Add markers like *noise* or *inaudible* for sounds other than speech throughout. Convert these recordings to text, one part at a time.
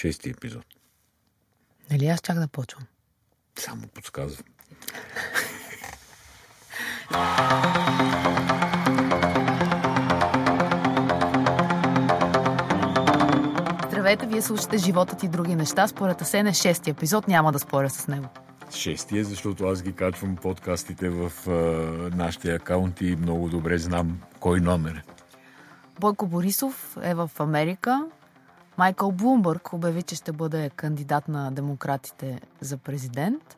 шести епизод. Нали аз чак да почвам? Само подсказвам. Здравейте, вие слушате Животът и други неща. Според Асен е шести епизод, няма да споря с него. Шестия, защото аз ги качвам подкастите в а, нашите акаунти и много добре знам кой номер е. Бойко Борисов е в Америка. Майкъл Блумбърг обяви, че ще бъде кандидат на демократите за президент.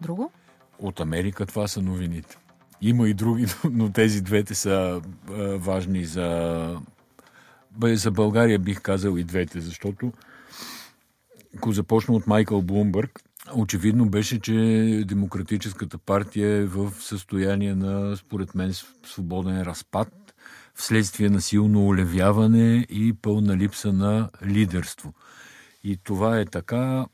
Друго? От Америка това са новините. Има и други, *laughs* но тези двете са важни за... За България бих казал и двете, защото ако започна от Майкъл Блумбърг, очевидно беше, че Демократическата партия е в състояние на, според мен, свободен разпад, вследствие на силно улевяване и пълна липса на лидерство. И това е така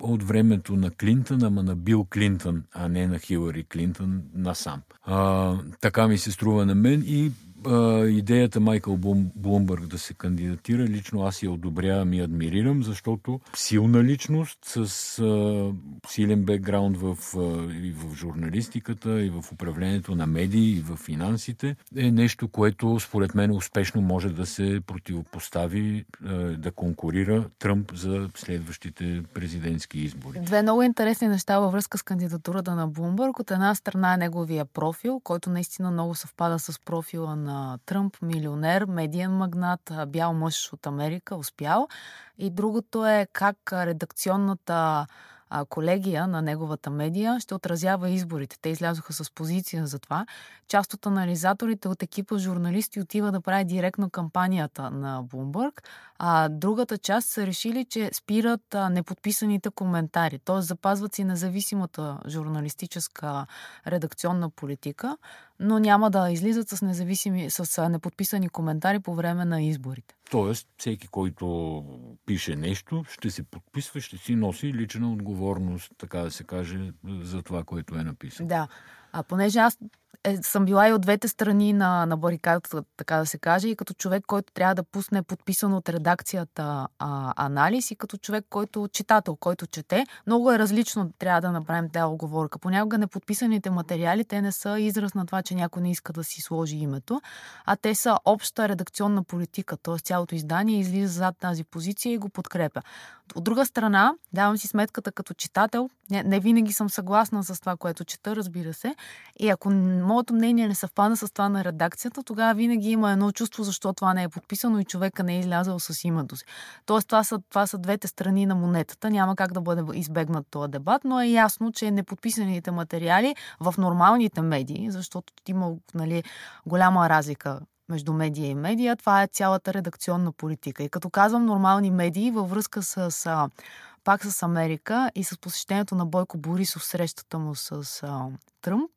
от времето на Клинтън, ама на Бил Клинтън, а не на Хилари Клинтън насам. А, така ми се струва на мен и а, идеята Майкъл Блум, Блумбърг да се кандидатира, лично аз я одобрявам и адмирирам, защото силна личност с а, силен бекграунд в, а, и в журналистиката, и в управлението на медии, и в финансите е нещо, което според мен успешно може да се противопостави, а, да конкурира Тръмп за следващите президентски избори. Две много интересни неща във връзка с кандидатурата на Блумбърг. От една страна е неговия профил, който наистина много съвпада с профила на Тръмп, милионер, медиен магнат, бял мъж от Америка, успял. И другото е как редакционната колегия на неговата медия ще отразява изборите. Те излязоха с позиция за това. Част от анализаторите от екипа журналисти отива да прави директно кампанията на Блумбърг, а другата част са решили, че спират неподписаните коментари, т.е. запазват си независимата журналистическа редакционна политика, но няма да излизат с независими, с неподписани коментари по време на изборите. Тоест, всеки, който пише нещо, ще се подписва, ще си носи лична отговорност, така да се каже, за това, което е написано. Да. А понеже аз е, съм била и от двете страни на, на барикадата, така да се каже, и като човек, който трябва да пусне подписан от редакцията а, анализ, и като човек, който читател, който чете, много е различно трябва да направим тази оговорка. Понякога неподписаните материали, те не са израз на това, че някой не иска да си сложи името, а те са обща редакционна политика, т.е. цялото издание излиза зад тази позиция и го подкрепя. От друга страна, давам си сметката като читател, не, не винаги съм съгласна с това, което чета, разбира се, и ако моето мнение не съвпада с това на редакцията, тогава винаги има едно чувство, защо това не е подписано и човека не е излязъл с името си. Тоест, това са, това са двете страни на монетата. Няма как да бъде избегнат този дебат, но е ясно, че неподписаните материали в нормалните медии, защото има нали, голяма разлика между медия и медия, това е цялата редакционна политика. И като казвам нормални медии, във връзка с а, пак с Америка и с посещението на Бойко Борисов, срещата му с а, Тръмп,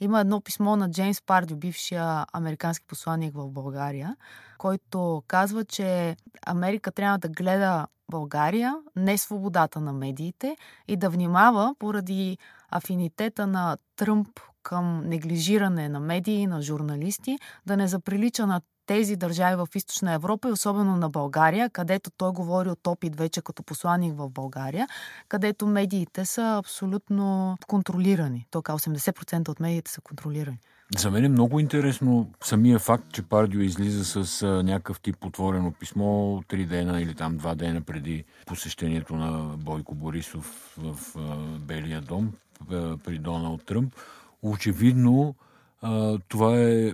има едно писмо на Джеймс Пардю, бившия американски посланник в България, който казва, че Америка трябва да гледа България, не свободата на медиите и да внимава поради афинитета на Тръмп към неглижиране на медии, на журналисти, да не заприлича на тези държави в Източна Европа и особено на България, където той говори от опит вече като посланник в България, където медиите са абсолютно контролирани. Тока 80% от медиите са контролирани. За мен е много интересно самия факт, че Пардио излиза с а, някакъв тип отворено писмо три дена или там два дена преди посещението на Бойко Борисов в а, Белия дом а, при Доналд Тръмп. Очевидно това е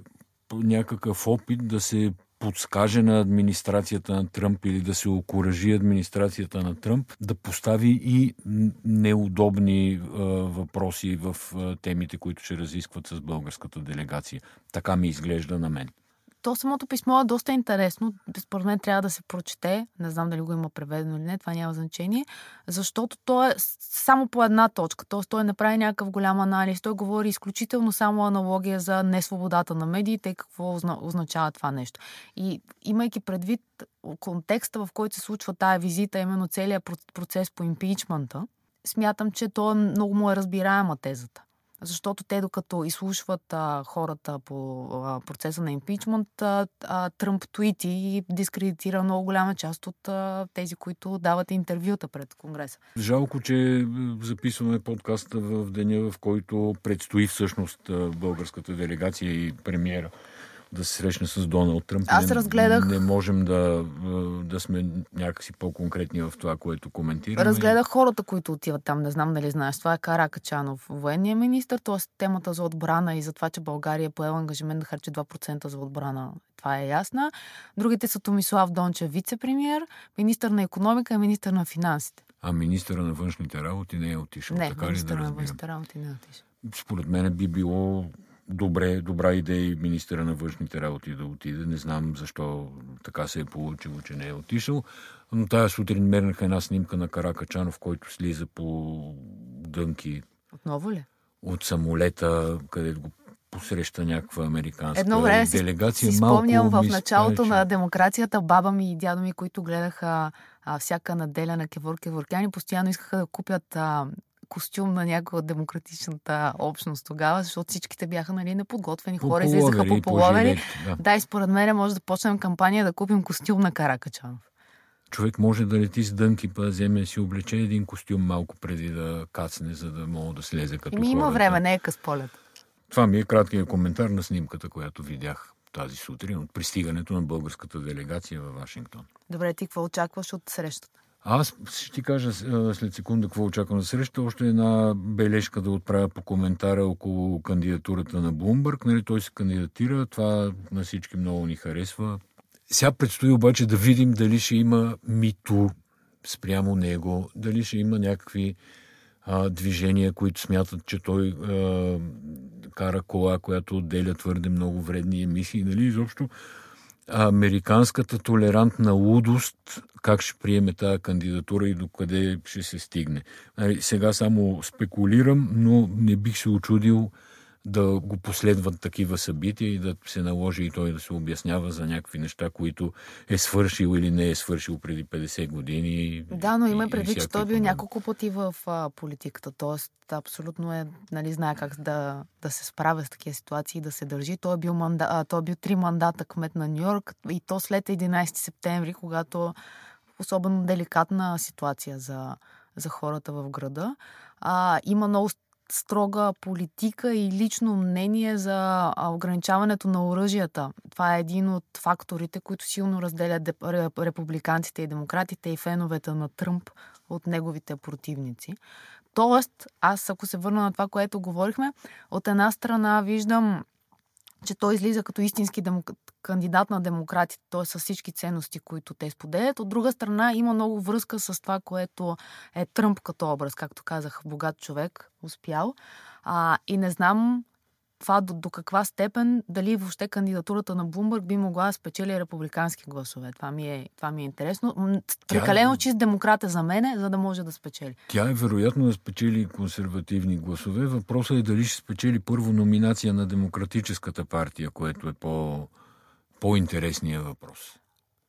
някакъв опит да се подскаже на администрацията на Тръмп или да се окоръжи администрацията на Тръмп да постави и неудобни а, въпроси в а, темите, които ще разискват с българската делегация. Така ми изглежда на мен то самото писмо е доста интересно. Според мен трябва да се прочете. Не знам дали го има преведено или не, това няма значение. Защото то е само по една точка. Тоест той направи някакъв голям анализ. Той говори изключително само аналогия за несвободата на медиите и какво означава това нещо. И имайки предвид контекста, в който се случва тая визита, именно целият процес по импичмента, смятам, че то много му е разбираема тезата. Защото те докато изслушват а, хората по а, процеса на импичмент, а, а, Тръмп твити и дискредитира много голяма част от а, тези, които дават интервюта пред Конгреса. Жалко, че записваме подкаста в деня, в който предстои всъщност българската делегация и премиера да се срещне с Доналд Тръмп. Аз разгледах... Не можем да, да сме някакси по-конкретни в това, което коментираме. Разгледах хората, които отиват там. Не знам дали знаеш. Това е Кара Качанов, военния министр. т.е. темата за отбрана и за това, че България е поела ангажимент да харчи 2% за отбрана. Това е ясна. Другите са Томислав Донче, вице-премьер, министър на економика и министър на финансите. А министъра на външните работи не е отишъл. Не, така ли да на външните работи не е отишъл. Според мен би било добре, добра идея и министъра на външните работи да отиде. Не знам защо така се е получило, че не е отишъл. Но тая сутрин мернаха една снимка на Каракачанов, който слиза по дънки. Отново ли? От самолета, където го посреща някаква американска Едно време делегация. Си, си спомням в началото на демокрацията баба ми и дядо ми, които гледаха а, всяка неделя на Кевор Кеворкяни, постоянно искаха да купят а, костюм на някой от демократичната общност тогава, защото всичките бяха нали, неподготвени хора, излизаха по половери. Да. да, и според мен може да почнем кампания да купим костюм на Каракачанов. Човек може да лети с дънки, па да вземе си облече един костюм малко преди да кацне, за да мога да слезе като Ими има време, не е къс полет. Това ми е краткият коментар на снимката, която видях тази сутрин от пристигането на българската делегация във Вашингтон. Добре, ти какво очакваш от срещата? Аз ще ти кажа след секунда какво очаквам за среща. Още една бележка да отправя по коментара около кандидатурата на Блумбърг. Нали, той се кандидатира, това на всички много ни харесва. Сега предстои обаче да видим дали ще има мито спрямо него, дали ще има някакви а, движения, които смятат, че той а, кара кола, която отделя твърде много вредни емисии. Нали, изобщо американската толерантна лудост как ще приеме тази кандидатура и докъде ще се стигне. Нали, сега само спекулирам, но не бих се очудил да го последват такива събития и да се наложи и той да се обяснява за някакви неща, които е свършил или не е свършил преди 50 години. Да, но има предвид, че той бил няколко пъти в а, политиката. Тоест, абсолютно е, нали, знае как да, да се справя с такива ситуации и да се държи. Той е бил, манда, а, той е бил три мандата кмет на Нью Йорк и то след 11 септември, когато особено деликатна ситуация за, за хората в града. А, има много строга политика и лично мнение за ограничаването на оръжията. Това е един от факторите, които силно разделят републиканците и демократите и феновете на Тръмп от неговите противници. Тоест, аз ако се върна на това, което говорихме, от една страна виждам че той излиза като истински демок... кандидат на демократите, т.е. с всички ценности, които те споделят. От друга страна, има много връзка с това, което е Тръмп като образ, както казах, богат човек, успял. А, и не знам това до, до каква степен, дали въобще кандидатурата на Блумбърг би могла да спечели републикански гласове. Това ми е, това ми е интересно. Прекалено чист демократ е за мене, за да може да спечели. Тя е вероятно да спечели консервативни гласове. Въпросът е дали ще спечели първо номинация на Демократическата партия, което е по, по-интересният въпрос.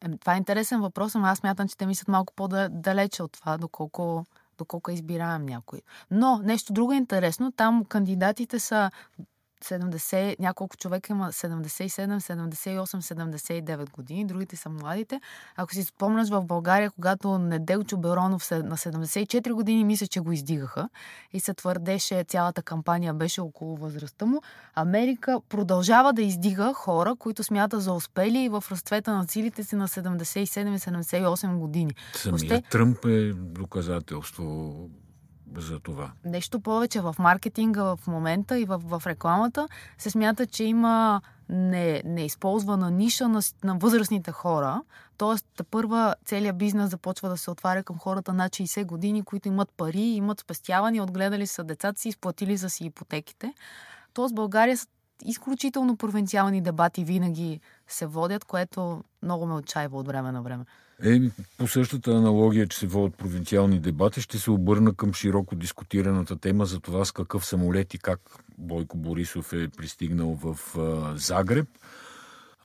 Е, това е интересен въпрос, но аз мятам, че те мислят малко по-далече от това, доколко доколко избираем някой. Но нещо друго е интересно. Там кандидатите са 70, няколко човека има 77, 78, 79 години, другите са младите. Ако си спомняш в България, когато Неделчо Беронов на 74 години, мисля, че го издигаха и се твърдеше, цялата кампания беше около възрастта му, Америка продължава да издига хора, които смята за успели и в разцвета на силите си на 77-78 години. Самият Още... Тръмп е доказателство за това. Нещо повече в маркетинга в момента и в, в рекламата се смята, че има не, неизползвана ниша на, на възрастните хора. Тоест, първа целият бизнес започва да се отваря към хората над 60 години, които имат пари, имат спестявани, отгледали са децата си, изплатили са си ипотеките. Тоест, България са изключително провинциални дебати винаги се водят, което много ме отчаива от време на време. Е, по същата аналогия, че се водят провинциални дебати, ще се обърна към широко дискутираната тема за това с какъв самолет и как Бойко Борисов е пристигнал в а, Загреб.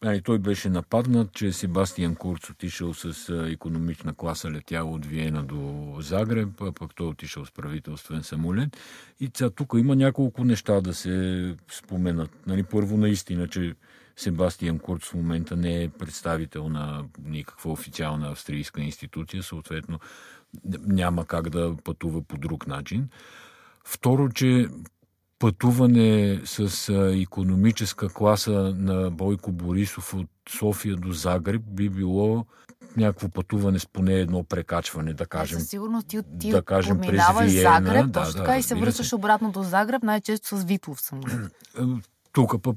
Ай, той беше нападнат, че Себастиан Курц отишъл с економична класа летял от Виена до Загреб, а пък той отишъл с правителствен самолет. И тук има няколко неща да се споменат. Нали, първо наистина, че Себастиан Курц в момента не е представител на никаква официална австрийска институция, съответно няма как да пътува по друг начин. Второ, че пътуване с економическа класа на Бойко Борисов от София до Загреб би било някакво пътуване с поне едно прекачване, да кажем. Със сигурност ти, ти да кажем, през подминаваш Виена, Загреб, да, точно да, така и се връщаш обратно до Загреб, най-често с Витлов самолет. Тук пък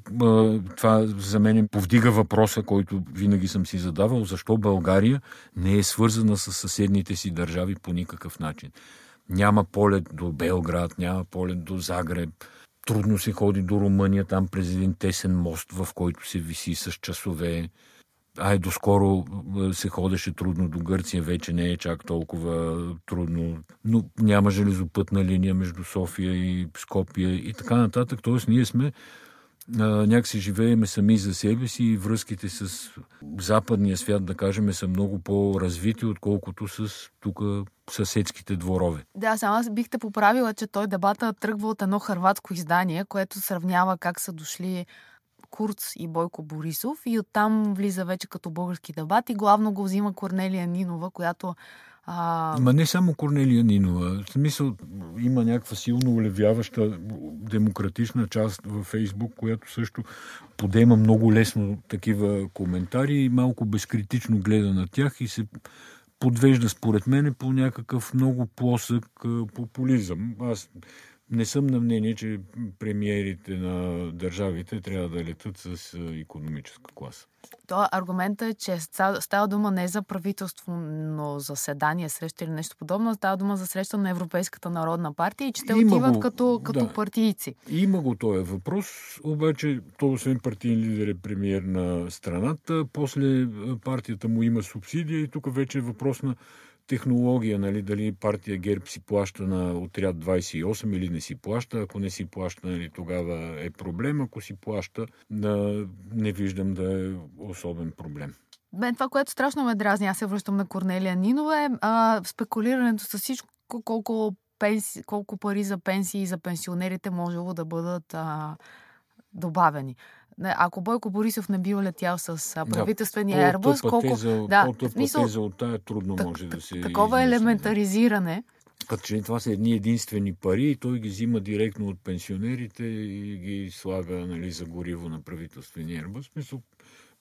това за мен повдига въпроса, който винаги съм си задавал, защо България не е свързана с съседните си държави по никакъв начин. Няма полет до Белград, няма полет до Загреб. Трудно се ходи до Румъния, там през един тесен мост, в който се виси с часове. Ай, доскоро се ходеше трудно до Гърция, вече не е чак толкова трудно, но няма железопътна линия между София и Скопия и така нататък. Тоест ние сме някакси живееме сами за себе си и връзките с западния свят, да кажем, са много по-развити, отколкото с тук съседските дворове. Да, само аз бих поправила, че той дебата тръгва от едно хърватско издание, което сравнява как са дошли Курц и Бойко Борисов и оттам влиза вече като български дебат и главно го взима Корнелия Нинова, която а... Ма не само Корнелия Нинова. В смисъл има някаква силно улевяваща демократична част във Фейсбук, която също подема много лесно такива коментари и малко безкритично гледа на тях и се подвежда според мен по някакъв много плосък популизъм. Аз не съм на мнение, че премиерите на държавите трябва да летат с економическа класа. То аргументът е, че става дума не за правителство, но заседание, среща или нещо подобно, става дума за среща на Европейската народна партия и че те Има отиват го, като, като да. партийци. Има го този въпрос, обаче то освен партиен лидер е премиер на страната, после партията му има субсидия и тук вече е въпрос на технология, нали, дали партия ГЕРБ си плаща на отряд 28 или не си плаща. Ако не си плаща, нали, тогава е проблем. Ако си плаща, да, не виждам да е особен проблем. Мен това, което страшно ме дразни, аз се връщам на Корнелия Нинова, е а, спекулирането с всичко, колко, пенси, колко пари за пенсии и за пенсионерите можело да бъдат а, добавени ако Бойко Борисов не бил летял с правителствения да, Airbus, колко... За, да, смисъл, за от тая трудно так, може да се Такова измисли, елементаризиране. Като че това са едни единствени пари и той ги взима директно от пенсионерите и ги слага нали, за гориво на правителствения Airbus. Смисъл,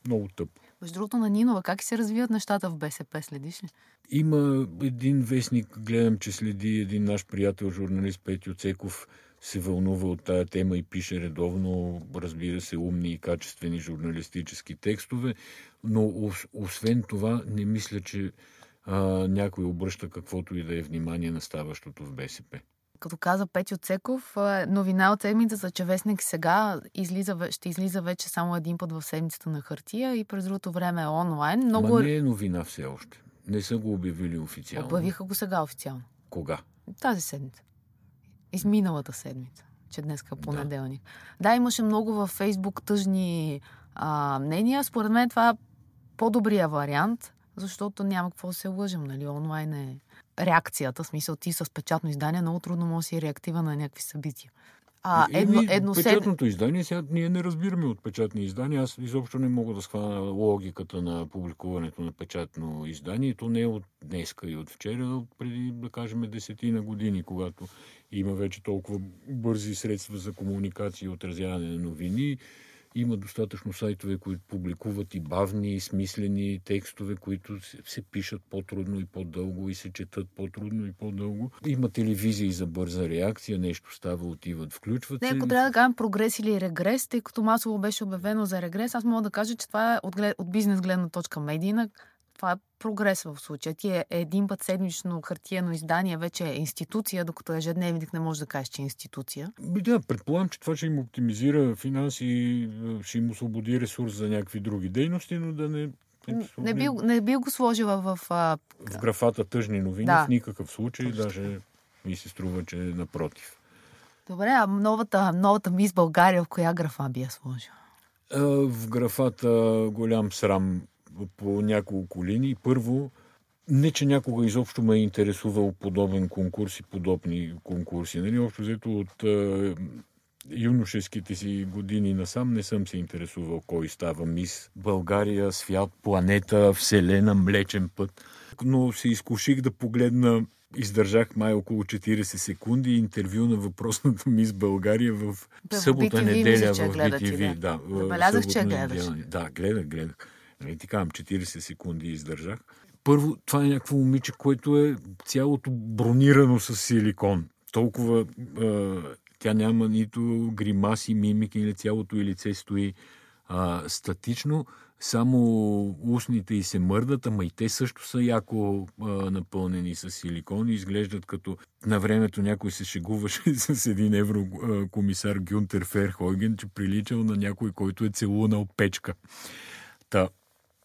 много тъпо. Между другото на Нинова, как се развиват нещата в БСП, следиш ли? Има един вестник, гледам, че следи един наш приятел, журналист Петю Цеков, се вълнува от тая тема и пише редовно, разбира се, умни и качествени журналистически текстове, но освен това не мисля, че а, някой обръща каквото и да е внимание на ставащото в БСП. Като каза Петю Цеков, новина от седмицата, че Вестник сега излиза, ще излиза вече само един път в седмицата на хартия и през другото време е онлайн. Много... Ма не е новина все още. Не са го обявили официално. Обявиха го сега официално. Кога? Тази седмица. Изминалата седмица, че днес е понеделник. Да. да, имаше много във Фейсбук тъжни а, мнения. Според мен това е по-добрия вариант, защото няма какво да се лъжим, нали? Онлайн е реакцията, в смисъл ти с печатно издание, много трудно може да си реактива на някакви събития. А, едно, едно печатното издание, сега ние не разбираме от печатни издания. Аз изобщо не мога да схвана логиката на публикуването на печатно издание. То не е от днеска и от вчера, а преди, да кажем, десетина години, когато има вече толкова бързи средства за комуникация и отразяване на новини. Има достатъчно сайтове, които публикуват и бавни, и смислени текстове, които се пишат по-трудно и по-дълго и се четат по-трудно и по-дълго. Има телевизии за бърза реакция, нещо става, отиват, включват. Не, ако трябва да кажем прогрес или регрес, тъй като масово беше обявено за регрес, аз мога да кажа, че това е от, от бизнес гледна точка медийна това е прогрес в случая. Ти е един път седмично хартиено издание вече е институция, докато ежедневник не може да кажеш, че е институция. Би, да, предполагам, че това ще им оптимизира финанси, ще им освободи ресурс за някакви други дейности, но да не не би, не би го сложила в... А... В графата тъжни новини да. в никакъв случай, Точно. даже ми се струва, че е напротив. Добре, а новата, новата мис България в коя графа би я сложила? В графата голям срам по няколко линии. Първо, не, че някога изобщо ме е интересувал подобен конкурс и подобни конкурси. Нали? Общо взето от е, юношеските си години насам не съм се интересувал кой става мис. България, свят, планета, вселена, млечен път. Но се изкуших да погледна Издържах май около 40 секунди интервю на въпросната мис България в събота, неделя в BTV. Да, да Забелязах, че гледаш. Да, гледах, гледах. Нали ти казвам, 40 секунди издържах. Първо, това е някакво момиче, което е цялото бронирано с силикон. Толкова е, тя няма нито гримаси, мимики, или цялото и лице стои а, статично, само устните и се мърдат, ама и те също са яко а, напълнени с силикон и изглеждат като на времето някой се шегуваше *laughs* с един еврокомисар Гюнтер Ферхойген, че приличал на някой, който е целунал печка. Та,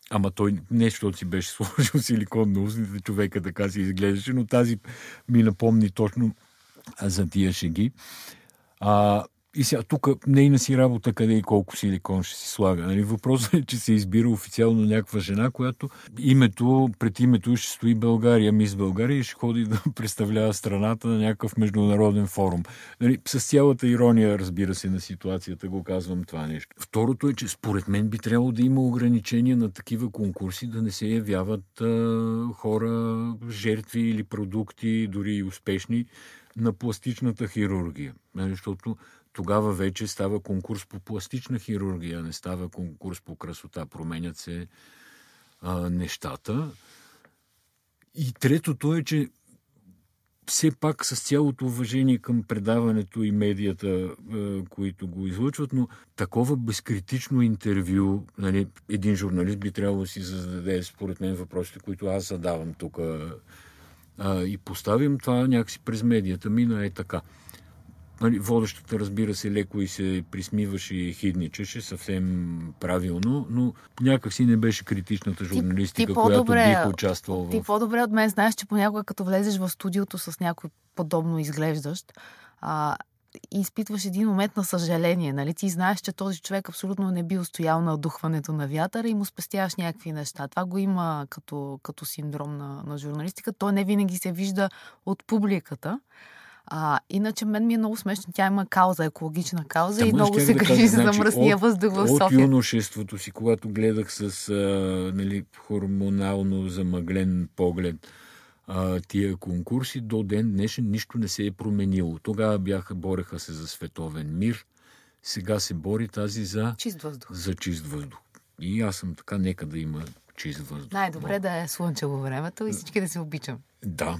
Ама той не, защото си беше *laughs* сложил силикон на устните, човека така си изглеждаше, но тази ми напомни точно за тия шеги. А, и сега тук нейна си работа къде и колко силикон ще си слага. Нали? Въпросът е, че се избира официално някаква жена, която името, пред името ще стои България, мис България и ще ходи да *laughs* представлява страната на някакъв международен форум. Нали? С цялата ирония, разбира се, на ситуацията го казвам това нещо. Второто е, че според мен би трябвало да има ограничения на такива конкурси, да не се явяват а, хора, жертви или продукти, дори и успешни, на пластичната хирургия. Нали? Защото тогава вече става конкурс по пластична хирургия, не става конкурс по красота. Променят се а, нещата. И третото е, че все пак с цялото уважение към предаването и медията, които го излъчват, но такова безкритично интервю, нали, един журналист би трябвало да си зададе, според мен, въпросите, които аз задавам тук и поставим това някакси през медията. Мина е така. Нали, водещата, разбира се, леко и се присмиваше и хидничеше съвсем правилно, но някак си не беше критичната журналистика, ти, ти която бих участвал в... Ти по-добре от мен знаеш, че понякога като влезеш в студиото с някой подобно изглеждащ, а, и изпитваш един момент на съжаление. Нали? Ти знаеш, че този човек абсолютно не би устоял на духването на вятъра и му спестяваш някакви неща. Това го има като, като синдром на, на журналистика. Той не винаги се вижда от публиката. А, иначе мен ми е много смешно. Тя има кауза, екологична кауза Та, и много се грижи да за значи, мръсния въздух в София. От юношеството си, когато гледах с а, нали, хормонално замъглен поглед а, тия конкурси, до ден днешен нищо не се е променило. Тогава бяха, бореха се за световен мир, сега се бори тази за чист въздух. За чист въздух. И аз съм така, нека да има чист въздух. Най-добре да е слънчево времето и всички да се обичам. Да.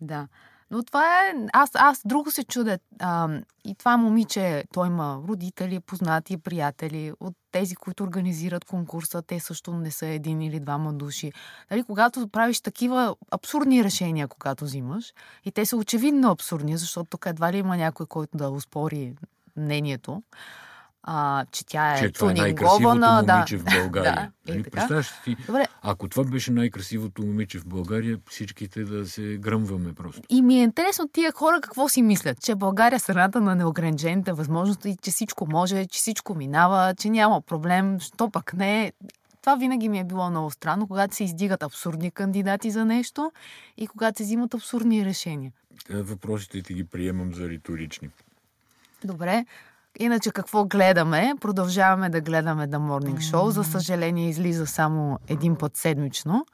Да. Но това е... Аз, аз друго се чудя. А, и това момиче, той има родители, познати, приятели от тези, които организират конкурса. Те също не са един или двама души. Нали, когато правиш такива абсурдни решения, когато взимаш, и те са очевидно абсурдни, защото тук едва ли има някой, който да успори мнението, а, че тя е че това е най-красивото момиче да. в България. *laughs* да, нали, Представяш ти, Добре. ако това беше най-красивото момиче в България, всичките да се гръмваме просто. И ми е интересно тия хора какво си мислят, че България е страната на неограничените възможности, че всичко може, че всичко минава, че няма проблем, що пък не. Това винаги ми е било много странно, когато се издигат абсурдни кандидати за нещо и когато се взимат абсурдни решения. Е, въпросите ти ги приемам за риторични. Добре. Иначе какво гледаме? Продължаваме да гледаме The Morning Show. За съжаление излиза само един път седмично.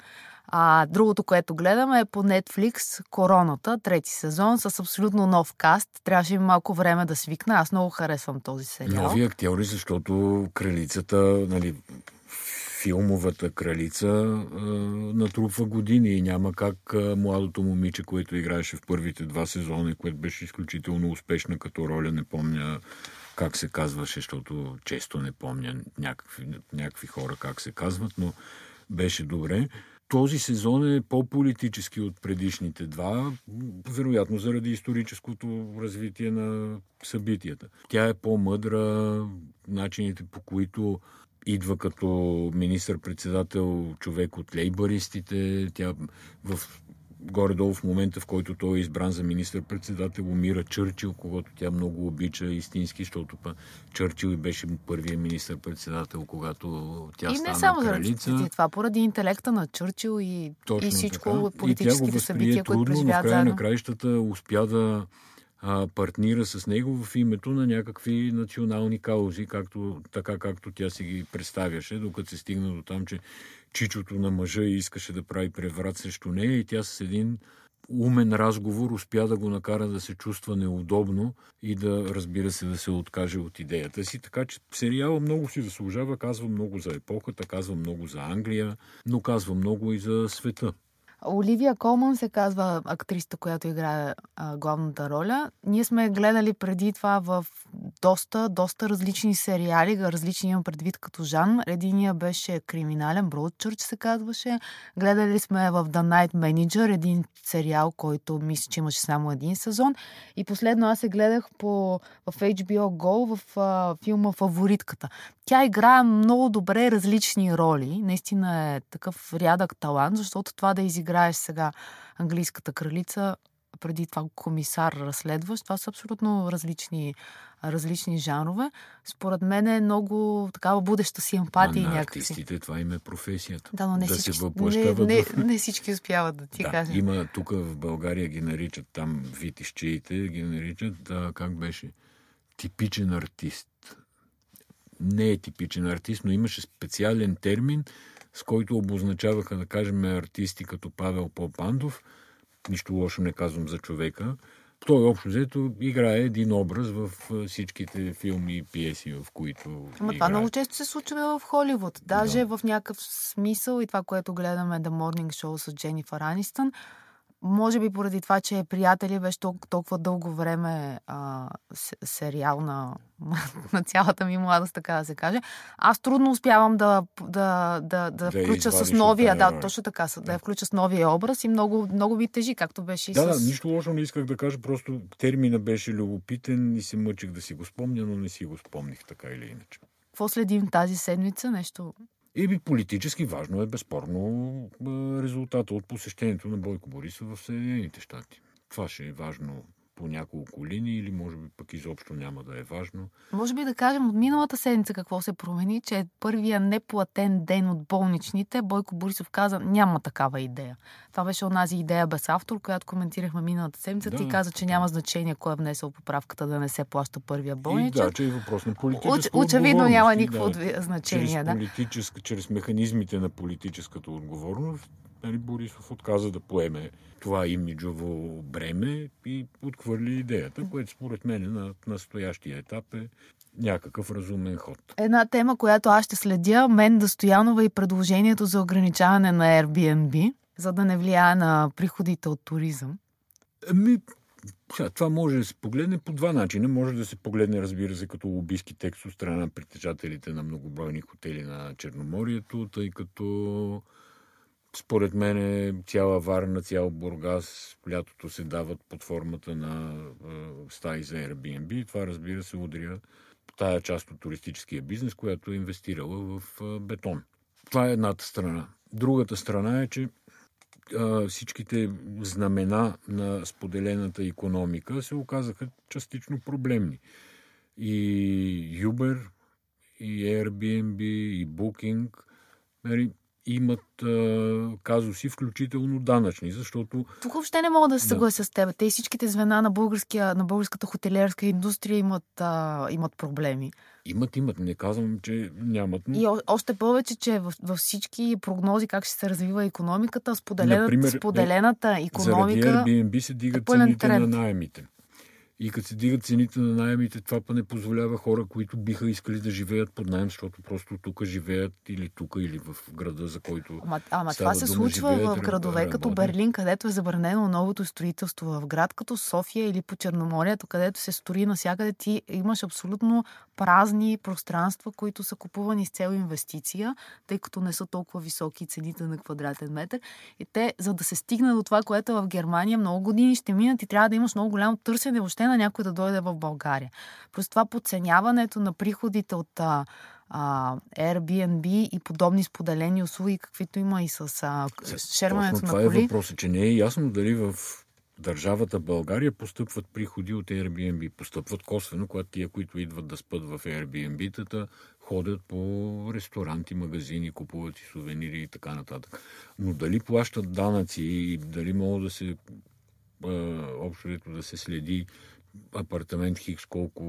А другото, което гледаме е по Netflix Короната, трети сезон, с абсолютно нов каст. Трябваше ми малко време да свикна. Аз много харесвам този сериал. Нови актьори, защото кралицата, нали, филмовата кралица а, натрупва години и няма как а, младото момиче, което играеше в първите два сезона, което беше изключително успешна като роля, не помня как се казваше, защото често не помня някакви, някакви хора как се казват, но беше добре. Този сезон е по-политически от предишните два, вероятно заради историческото развитие на събитията. Тя е по-мъдра, начините по които идва като министър-председател човек от лейбаристите. Тя в горе-долу в момента, в който той е избран за министър-председател, умира Чърчил, когато тя много обича истински, защото па Чърчил и беше първия министър-председател, когато тя и стана не само кралица. заради това, поради интелекта на Чърчил и, Точно и всичко така. политическите и събития, които трудно, но в преживяват края заедно. на краищата успя да а, партнира с него в името на някакви национални каузи, както, така както тя си ги представяше, докато се стигна до там, че чичото на мъжа искаше да прави преврат срещу нея и тя с един умен разговор успя да го накара да се чувства неудобно и да, разбира се, да се откаже от идеята си. Така че сериала много си заслужава, казва много за епохата, казва много за Англия, но казва много и за света. Оливия Колман се казва актрисата, която играе а, главната роля. Ние сме гледали преди това в доста, доста различни сериали, различни имам предвид като жан. Единия беше криминален, Broadchurch се казваше. Гледали сме в The Night Manager, един сериал, който мисля, че имаше само един сезон. И последно аз се гледах по, в HBO Go в а, филма Фаворитката. Тя играе много добре различни роли. Наистина е такъв рядък талант, защото това да изиграеш сега английската кралица, преди това комисар разследващ, това са абсолютно различни, различни жанрове. Според мен е много такава будеща си емпатия а на артистите това им е професията. Да, но не, да всички, се не, въплъщават не, в... не всички успяват да ти да, кажа. Има тук в България ги наричат там витищеите, ги наричат, да, как беше, типичен артист. Не е типичен артист, но имаше специален термин, с който обозначаваха, да кажем, артисти като Павел Попандов. Нищо лошо не казвам за човека. Той общо взето играе един образ в всичките филми и пиеси, в които Ама това много често се случва в Холивуд. Даже в някакъв смисъл и това, което гледаме The Morning Show с Дженифър Анистън, може би поради това, че е приятели беше толкова, дълго време а, сериал на, *laughs* на цялата ми младост, така да се каже. Аз трудно успявам да, да, да, да, Да включа с новия, тая да, точно така, с- да я включа с новия образ и много, много ви тежи, както беше и Да, с... да, нищо лошо не исках да кажа, просто термина беше любопитен и се мъчих да си го спомня, но не си го спомних така или иначе. Какво следим тази седмица? Нещо... И би политически важно е безспорно а, резултата от посещението на Бойко Борисов в Съединените щати. Това ще е важно по няколко линии или може би пък изобщо няма да е важно. Може би да кажем от миналата седмица какво се промени, че първия неплатен ден от болничните. Бойко Борисов каза, няма такава идея. Това беше онази идея без автор, която коментирахме миналата седмица. Да, Ти каза, че няма значение кой е внесъл поправката да не се плаща първия И болничен. да, че е въпрос на политическа Уч, очевидно няма И никакво да, да, значение. чрез, Да. политическа, чрез механизмите на политическата отговорност, нали, Борисов отказа да поеме това имиджово бреме и отхвърли идеята, което според мен на настоящия етап е някакъв разумен ход. Една тема, която аз ще следя, мен да Стоянова и предложението за ограничаване на Airbnb, за да не влияе на приходите от туризъм. Ами, това може да се погледне по два начина. Може да се погледне, разбира се, като лобийски текст от страна на притежателите на многобройни хотели на Черноморието, тъй като според мен е цяла Варна, цял Бургас лятото се дават под формата на стаи за Airbnb. Това, разбира се, удря тая част от туристическия бизнес, която е инвестирала в бетон. Това е едната страна. Другата страна е, че всичките знамена на споделената економика се оказаха частично проблемни. И Uber, и Airbnb, и Booking нали, имат а, казуси, включително данъчни, защото Тук въобще не мога да се Да. съглася с теб. Те и всичките звена на, българския, на българската хотелиерска индустрия имат, а, имат проблеми. имат, имат. Не казвам, че нямат. Но... И о- още повече, че във, във всички прогнози как ще се развива економиката, споделената, Например, споделената економика... Заради Airbnb се дигат е цените на найемите. И като се дигат цените на найемите, това па не позволява хора, които биха искали да живеят под найем, защото просто тук живеят или тук, или в града, за който Ама, ама това се дума, случва живеят, в градове работят. като Берлин, където е забранено новото строителство. В град като София или по Черноморието, където се строи навсякъде, ти имаш абсолютно празни пространства, които са купувани с цел инвестиция, тъй като не са толкова високи цените на квадратен метър. И те, за да се стигне до това, което е в Германия, много години ще минат и трябва да имаш много голямо търсене въобще на някой да дойде в България. Плюс това подценяването на приходите от а, а, Airbnb и подобни споделени услуги, каквито има и с а, шерването на това коли. е въпросът, че не е ясно дали в държавата България постъпват приходи от Airbnb. Постъпват косвено, когато тия, които идват да спят в Airbnb-тата, ходят по ресторанти, магазини, купуват и сувенири и така нататък. Но дали плащат данъци и дали могат да се общо да се следи апартамент Хикс колко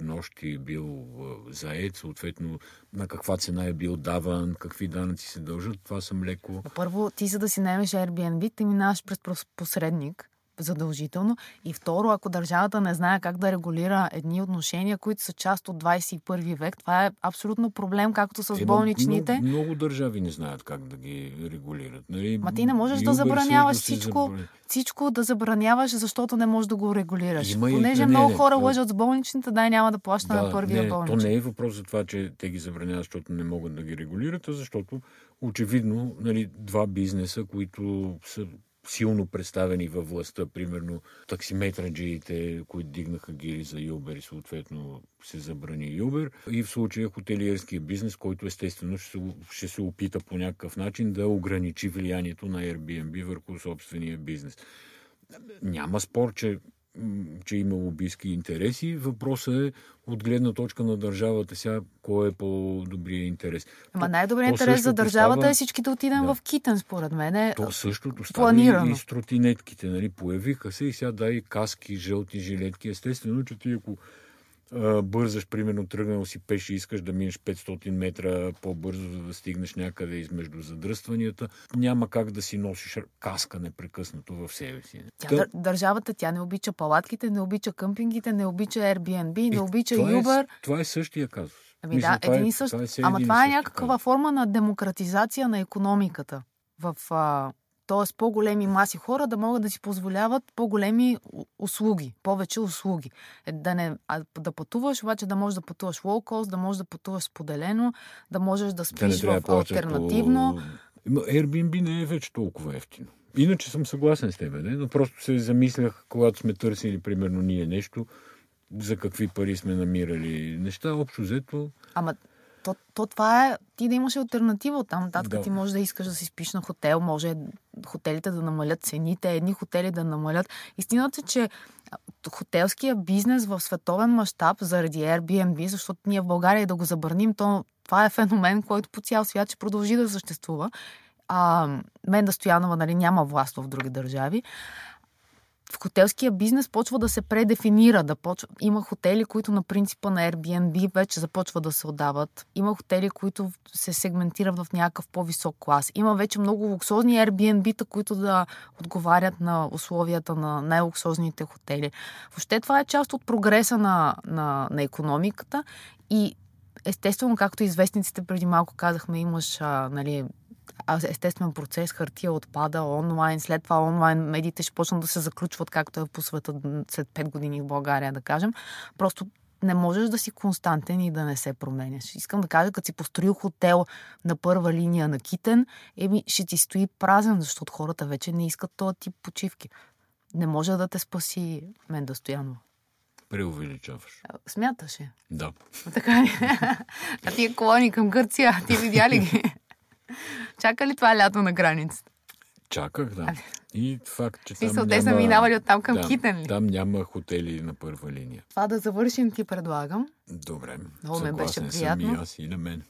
нощи е бил заед, съответно на каква цена е бил даван, какви данъци се дължат, това съм леко... Първо, ти за да си наймеш Airbnb, ти минаваш през посредник, задължително. И второ, ако държавата не знае как да регулира едни отношения, които са част от 21 век, това е абсолютно проблем, както с болничните. Много, много държави не знаят как да ги регулират. Нали? Ма ти не можеш да забраняваш всичко, забрани... всичко да забраняваш, защото не можеш да го регулираш. Има Понеже и... много не, хора не, лъжат с болничните, дай няма да плаща да, на първия не, болничен. То не е въпрос за това, че те ги забраняват, защото не могат да ги регулират, а защото очевидно нали, два бизнеса, които са силно представени във властта, примерно таксиметраджиите, които дигнаха гири за Юбер и съответно се забрани Юбер. И в случая хотелиерския бизнес, който естествено ще ще се опита по някакъв начин да ограничи влиянието на Airbnb върху собствения бизнес. Няма спор, че че има лобийски интереси. Въпросът е от гледна точка на държавата сега, кой е по-добрия интерес. Ама най-добрият интерес за държавата става... е всички да отидем да. в Китен, според мен. Е То същото става планирано. и с тротинетките. Нали? Появиха се и сега дай каски, жълти жилетки. Естествено, че ти ако бързаш, примерно тръгнал си пеш и искаш да минеш 500 метра по-бързо, за да стигнеш някъде измежду задръстванията, няма как да си носиш каска непрекъснато в себе си. Тя, Та... Държавата тя не обича палатките, не обича къмпингите, не обича Airbnb, не и обича това Uber. Е, това е същия казус. Ами Мисля, да, един е, и същ... Е Ама това е някаква казус. форма на демократизация на економиката в а, т.е. по-големи маси хора да могат да си позволяват по-големи услуги, повече услуги. Е, да, не, а, да пътуваш, обаче да можеш да пътуваш лоукост, да можеш да пътуваш споделено, да можеш да спиш да в альтернативно. По... Airbnb не е вече толкова ефтино. Иначе съм съгласен с теб, не? но просто се замислях, когато сме търсили, примерно, ние нещо, за какви пари сме намирали неща, общо взето. Ама то, то това е ти да имаш альтернатива от там нататък. Да. Ти можеш да искаш да си спиш на хотел, може хотелите да намалят цените, едни хотели да намалят. Истината е, че хотелския бизнес в световен мащаб заради Airbnb, защото ние в България да го забраним, то това е феномен, който по цял свят ще продължи да съществува. А, Менда Стоянова нали, няма власт в други държави в хотелския бизнес почва да се предефинира. Да почва... Има хотели, които на принципа на Airbnb вече започва да се отдават. Има хотели, които се сегментират в някакъв по-висок клас. Има вече много луксозни Airbnb-та, които да отговарят на условията на най-луксозните хотели. Въобще това е част от прогреса на, на, на економиката и естествено, както известниците преди малко казахме, имаш а, нали, естествен процес, хартия отпада, онлайн, след това онлайн медиите ще почнат да се заключват, както е по света след 5 години в България, да кажем. Просто не можеш да си константен и да не се променяш. Искам да кажа, като си построил хотел на първа линия на Китен, еми ще ти стои празен, защото хората вече не искат този тип почивки. Не може да те спаси Менда Стоянова. Преувеличаваш. Смяташе. Да. Така ли? *laughs* А тия колони към Гърция, ти видя ли ги? *laughs* Чака ли това лято на границата? Чаках, да. И факт, че Смисъл, там те няма... са минавали от там към да, Китен ли? Там няма хотели на първа линия. Това да завършим ти предлагам. Добре. Много ме беше приятно. Съм и аз и на мен.